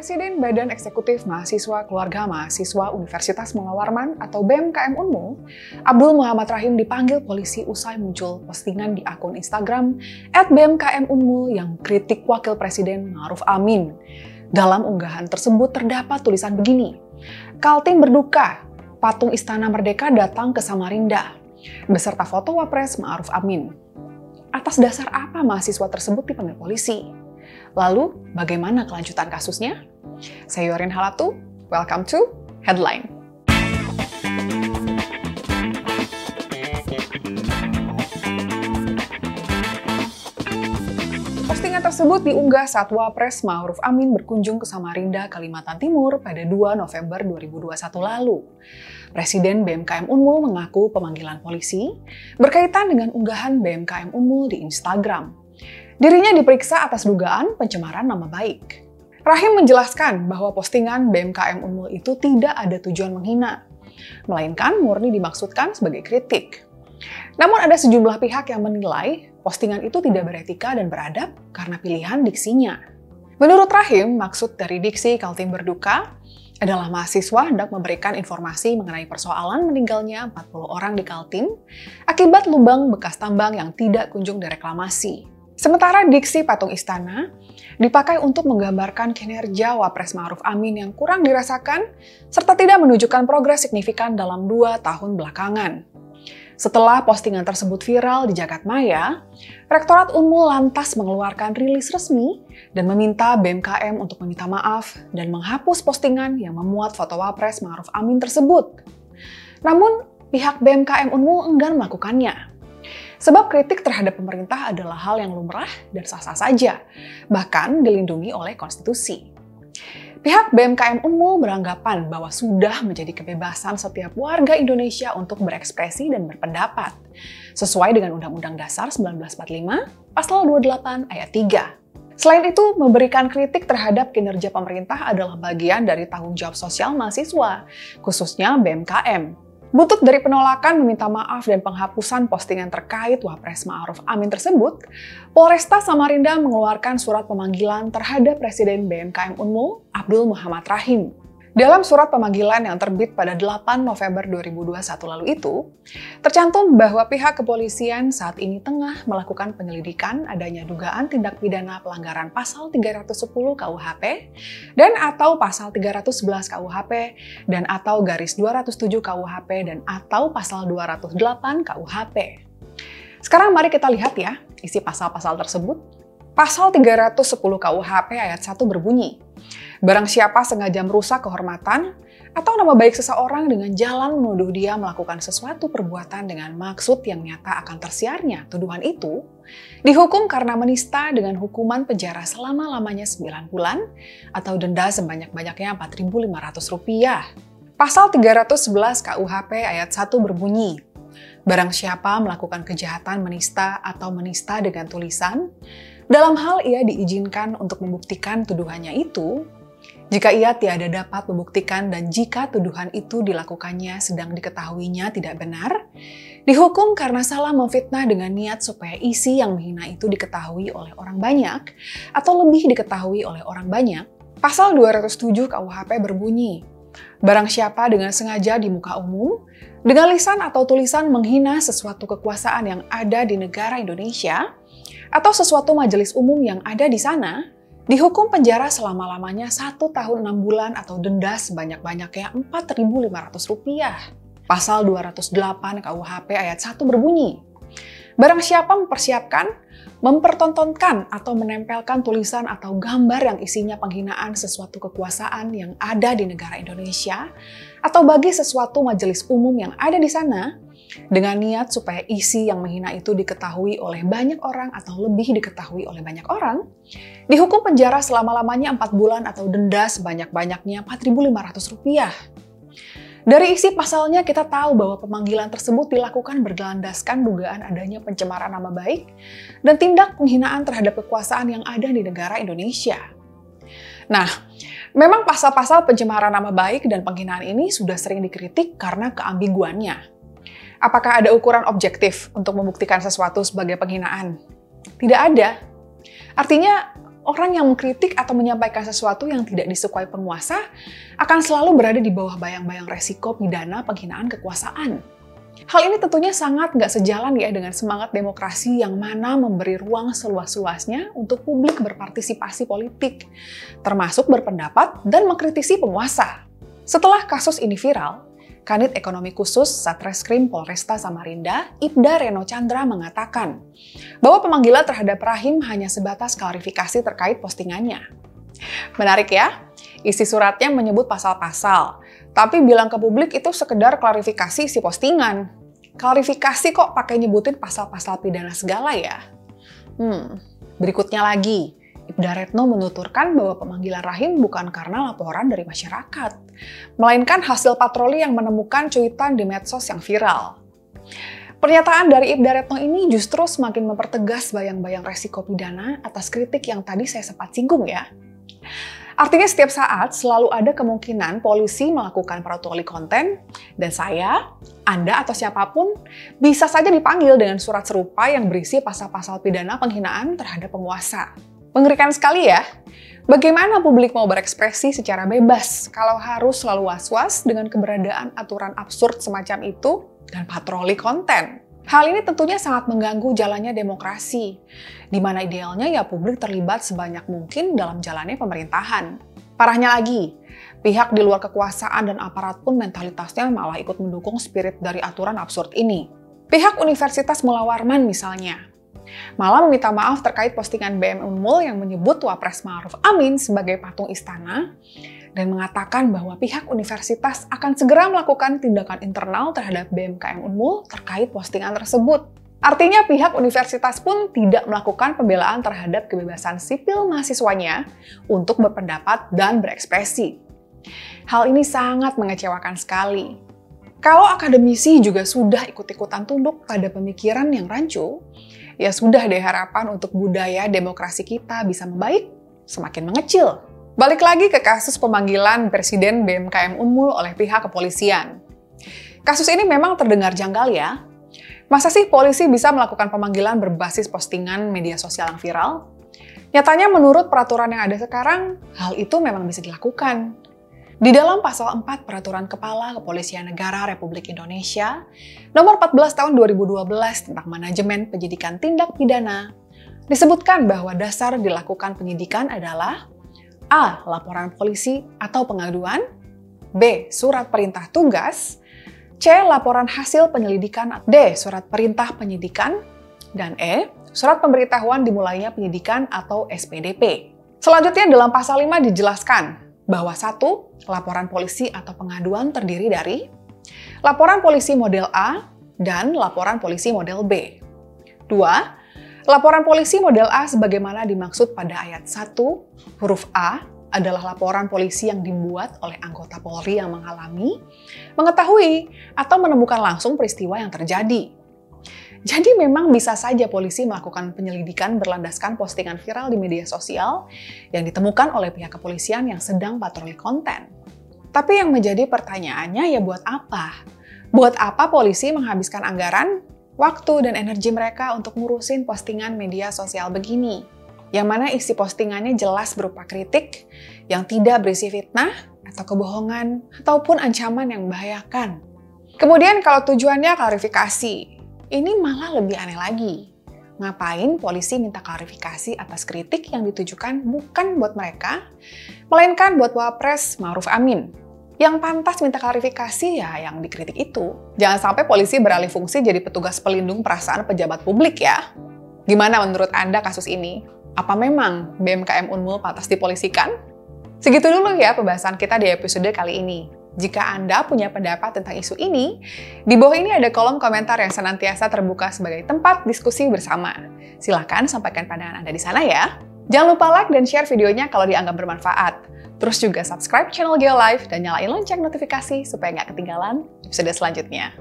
Presiden Badan Eksekutif Mahasiswa Keluarga Mahasiswa Universitas Mula Warman atau BMKM Unmul, Abdul Muhammad Rahim dipanggil polisi usai muncul postingan di akun Instagram @bmkm Unmul yang kritik Wakil Presiden Ma'ruf Amin. Dalam unggahan tersebut terdapat tulisan begini, Kaltim berduka, patung Istana Merdeka datang ke Samarinda, beserta foto Wapres Ma'ruf Amin. Atas dasar apa mahasiswa tersebut dipanggil polisi? Lalu, bagaimana kelanjutan kasusnya? Saya Yorin Halatu, welcome to Headline. Postingan tersebut diunggah saat Wapres Ma'ruf Amin berkunjung ke Samarinda, Kalimantan Timur pada 2 November 2021 lalu. Presiden BMKM Unmul mengaku pemanggilan polisi berkaitan dengan unggahan BMKM Unmul di Instagram. Dirinya diperiksa atas dugaan pencemaran nama baik. Rahim menjelaskan bahwa postingan BMKM Unmul itu tidak ada tujuan menghina, melainkan murni dimaksudkan sebagai kritik. Namun ada sejumlah pihak yang menilai postingan itu tidak beretika dan beradab karena pilihan diksinya. Menurut Rahim, maksud dari diksi Kaltim Berduka adalah mahasiswa hendak memberikan informasi mengenai persoalan meninggalnya 40 orang di Kaltim akibat lubang bekas tambang yang tidak kunjung direklamasi. Sementara diksi patung istana dipakai untuk menggambarkan kinerja Wapres Ma'ruf Amin yang kurang dirasakan serta tidak menunjukkan progres signifikan dalam dua tahun belakangan. Setelah postingan tersebut viral di jagat maya, Rektorat Unmul lantas mengeluarkan rilis resmi dan meminta BMKM untuk meminta maaf dan menghapus postingan yang memuat foto Wapres Ma'ruf Amin tersebut. Namun, pihak BMKM Unmul enggan melakukannya. Sebab kritik terhadap pemerintah adalah hal yang lumrah dan sah-sah saja, bahkan dilindungi oleh konstitusi. Pihak BMKM Unmul beranggapan bahwa sudah menjadi kebebasan setiap warga Indonesia untuk berekspresi dan berpendapat, sesuai dengan Undang-Undang Dasar 1945, Pasal 28 ayat 3. Selain itu, memberikan kritik terhadap kinerja pemerintah adalah bagian dari tanggung jawab sosial mahasiswa, khususnya BMKM. Buntut dari penolakan meminta maaf dan penghapusan postingan terkait Wapres Ma'ruf Amin tersebut, Polresta Samarinda mengeluarkan surat pemanggilan terhadap Presiden BMKM Unmul, Abdul Muhammad Rahim. Dalam surat pemanggilan yang terbit pada 8 November 2021 lalu itu, tercantum bahwa pihak kepolisian saat ini tengah melakukan penyelidikan adanya dugaan tindak pidana pelanggaran pasal 310 KUHP dan atau pasal 311 KUHP dan atau garis 207 KUHP dan atau pasal 208 KUHP. Sekarang mari kita lihat ya isi pasal-pasal tersebut. Pasal 310 KUHP ayat 1 berbunyi, Barang siapa sengaja merusak kehormatan atau nama baik seseorang dengan jalan menuduh dia melakukan sesuatu perbuatan dengan maksud yang nyata akan tersiarnya tuduhan itu, dihukum karena menista dengan hukuman penjara selama-lamanya 9 bulan atau denda sebanyak-banyaknya Rp4.500. Pasal 311 KUHP ayat 1 berbunyi, Barang siapa melakukan kejahatan menista atau menista dengan tulisan, dalam hal ia diizinkan untuk membuktikan tuduhannya itu, jika ia tiada dapat membuktikan dan jika tuduhan itu dilakukannya sedang diketahuinya tidak benar, dihukum karena salah memfitnah dengan niat supaya isi yang menghina itu diketahui oleh orang banyak atau lebih diketahui oleh orang banyak. Pasal 207 KUHP berbunyi, Barang siapa dengan sengaja di muka umum, dengan lisan atau tulisan menghina sesuatu kekuasaan yang ada di negara Indonesia, atau sesuatu majelis umum yang ada di sana, dihukum penjara selama-lamanya satu tahun enam bulan atau denda sebanyak-banyaknya Rp4.500. Pasal 208 KUHP ayat 1 berbunyi, Barang siapa mempersiapkan, mempertontonkan atau menempelkan tulisan atau gambar yang isinya penghinaan sesuatu kekuasaan yang ada di negara Indonesia, atau bagi sesuatu majelis umum yang ada di sana, dengan niat supaya isi yang menghina itu diketahui oleh banyak orang atau lebih diketahui oleh banyak orang, dihukum penjara selama-lamanya 4 bulan atau denda sebanyak-banyaknya Rp4.500. Dari isi pasalnya kita tahu bahwa pemanggilan tersebut dilakukan berlandaskan dugaan adanya pencemaran nama baik dan tindak penghinaan terhadap kekuasaan yang ada di negara Indonesia. Nah, memang pasal-pasal pencemaran nama baik dan penghinaan ini sudah sering dikritik karena keambiguannya. Apakah ada ukuran objektif untuk membuktikan sesuatu sebagai penghinaan? Tidak ada. Artinya, orang yang mengkritik atau menyampaikan sesuatu yang tidak disukai penguasa akan selalu berada di bawah bayang-bayang resiko pidana penghinaan kekuasaan. Hal ini tentunya sangat nggak sejalan ya dengan semangat demokrasi yang mana memberi ruang seluas-luasnya untuk publik berpartisipasi politik, termasuk berpendapat dan mengkritisi penguasa. Setelah kasus ini viral, Kanit Ekonomi Khusus Satreskrim Polresta Samarinda, Ibda Reno Chandra mengatakan bahwa pemanggilan terhadap Rahim hanya sebatas klarifikasi terkait postingannya. Menarik ya, isi suratnya menyebut pasal-pasal, tapi bilang ke publik itu sekedar klarifikasi si postingan. Klarifikasi kok pakai nyebutin pasal-pasal pidana segala ya? Hmm, berikutnya lagi, Ibda Retno menuturkan bahwa pemanggilan Rahim bukan karena laporan dari masyarakat, melainkan hasil patroli yang menemukan cuitan di medsos yang viral. Pernyataan dari Ibda Retno ini justru semakin mempertegas bayang-bayang resiko pidana atas kritik yang tadi saya sempat singgung ya. Artinya setiap saat selalu ada kemungkinan polisi melakukan patroli konten dan saya, Anda atau siapa pun bisa saja dipanggil dengan surat serupa yang berisi pasal-pasal pidana penghinaan terhadap penguasa. Mengerikan sekali ya. Bagaimana publik mau berekspresi secara bebas kalau harus selalu was-was dengan keberadaan aturan absurd semacam itu dan patroli konten? Hal ini tentunya sangat mengganggu jalannya demokrasi, di mana idealnya ya publik terlibat sebanyak mungkin dalam jalannya pemerintahan. Parahnya lagi, pihak di luar kekuasaan dan aparat pun mentalitasnya malah ikut mendukung spirit dari aturan absurd ini. Pihak Universitas Mula Warman misalnya, Malah meminta maaf terkait postingan BM Unmul yang menyebut Wapres Ma'ruf Amin sebagai patung istana dan mengatakan bahwa pihak universitas akan segera melakukan tindakan internal terhadap BMKM Unmul terkait postingan tersebut. Artinya pihak universitas pun tidak melakukan pembelaan terhadap kebebasan sipil mahasiswanya untuk berpendapat dan berekspresi. Hal ini sangat mengecewakan sekali. Kalau akademisi juga sudah ikut-ikutan tunduk pada pemikiran yang rancu, ya sudah deh harapan untuk budaya demokrasi kita bisa membaik semakin mengecil. Balik lagi ke kasus pemanggilan Presiden BMKM Unmul oleh pihak kepolisian. Kasus ini memang terdengar janggal ya. Masa sih polisi bisa melakukan pemanggilan berbasis postingan media sosial yang viral? Nyatanya menurut peraturan yang ada sekarang, hal itu memang bisa dilakukan. Di dalam pasal 4 Peraturan Kepala Kepolisian Negara Republik Indonesia nomor 14 tahun 2012 tentang manajemen penyidikan tindak pidana, disebutkan bahwa dasar dilakukan penyidikan adalah A. Laporan polisi atau pengaduan B. Surat perintah tugas C. Laporan hasil penyelidikan D. Surat perintah penyidikan dan E. Surat pemberitahuan dimulainya penyidikan atau SPDP. Selanjutnya dalam pasal 5 dijelaskan bahwa satu, laporan polisi atau pengaduan terdiri dari laporan polisi model A dan laporan polisi model B. Dua, laporan polisi model A sebagaimana dimaksud pada ayat 1 huruf A adalah laporan polisi yang dibuat oleh anggota Polri yang mengalami, mengetahui, atau menemukan langsung peristiwa yang terjadi. Jadi memang bisa saja polisi melakukan penyelidikan berlandaskan postingan viral di media sosial yang ditemukan oleh pihak kepolisian yang sedang patroli konten. Tapi yang menjadi pertanyaannya ya buat apa? Buat apa polisi menghabiskan anggaran, waktu, dan energi mereka untuk ngurusin postingan media sosial begini? Yang mana isi postingannya jelas berupa kritik, yang tidak berisi fitnah, atau kebohongan, ataupun ancaman yang membahayakan. Kemudian kalau tujuannya klarifikasi, ini malah lebih aneh lagi. Ngapain polisi minta klarifikasi atas kritik yang ditujukan bukan buat mereka, melainkan buat Wapres Ma'ruf Amin. Yang pantas minta klarifikasi ya yang dikritik itu. Jangan sampai polisi beralih fungsi jadi petugas pelindung perasaan pejabat publik ya. Gimana menurut Anda kasus ini? Apa memang BMKM Unmul pantas dipolisikan? Segitu dulu ya pembahasan kita di episode kali ini. Jika Anda punya pendapat tentang isu ini, di bawah ini ada kolom komentar yang senantiasa terbuka sebagai tempat diskusi bersama. Silahkan sampaikan pandangan Anda di sana ya. Jangan lupa like dan share videonya kalau dianggap bermanfaat. Terus juga subscribe channel GeoLife dan nyalain lonceng notifikasi supaya nggak ketinggalan episode selanjutnya.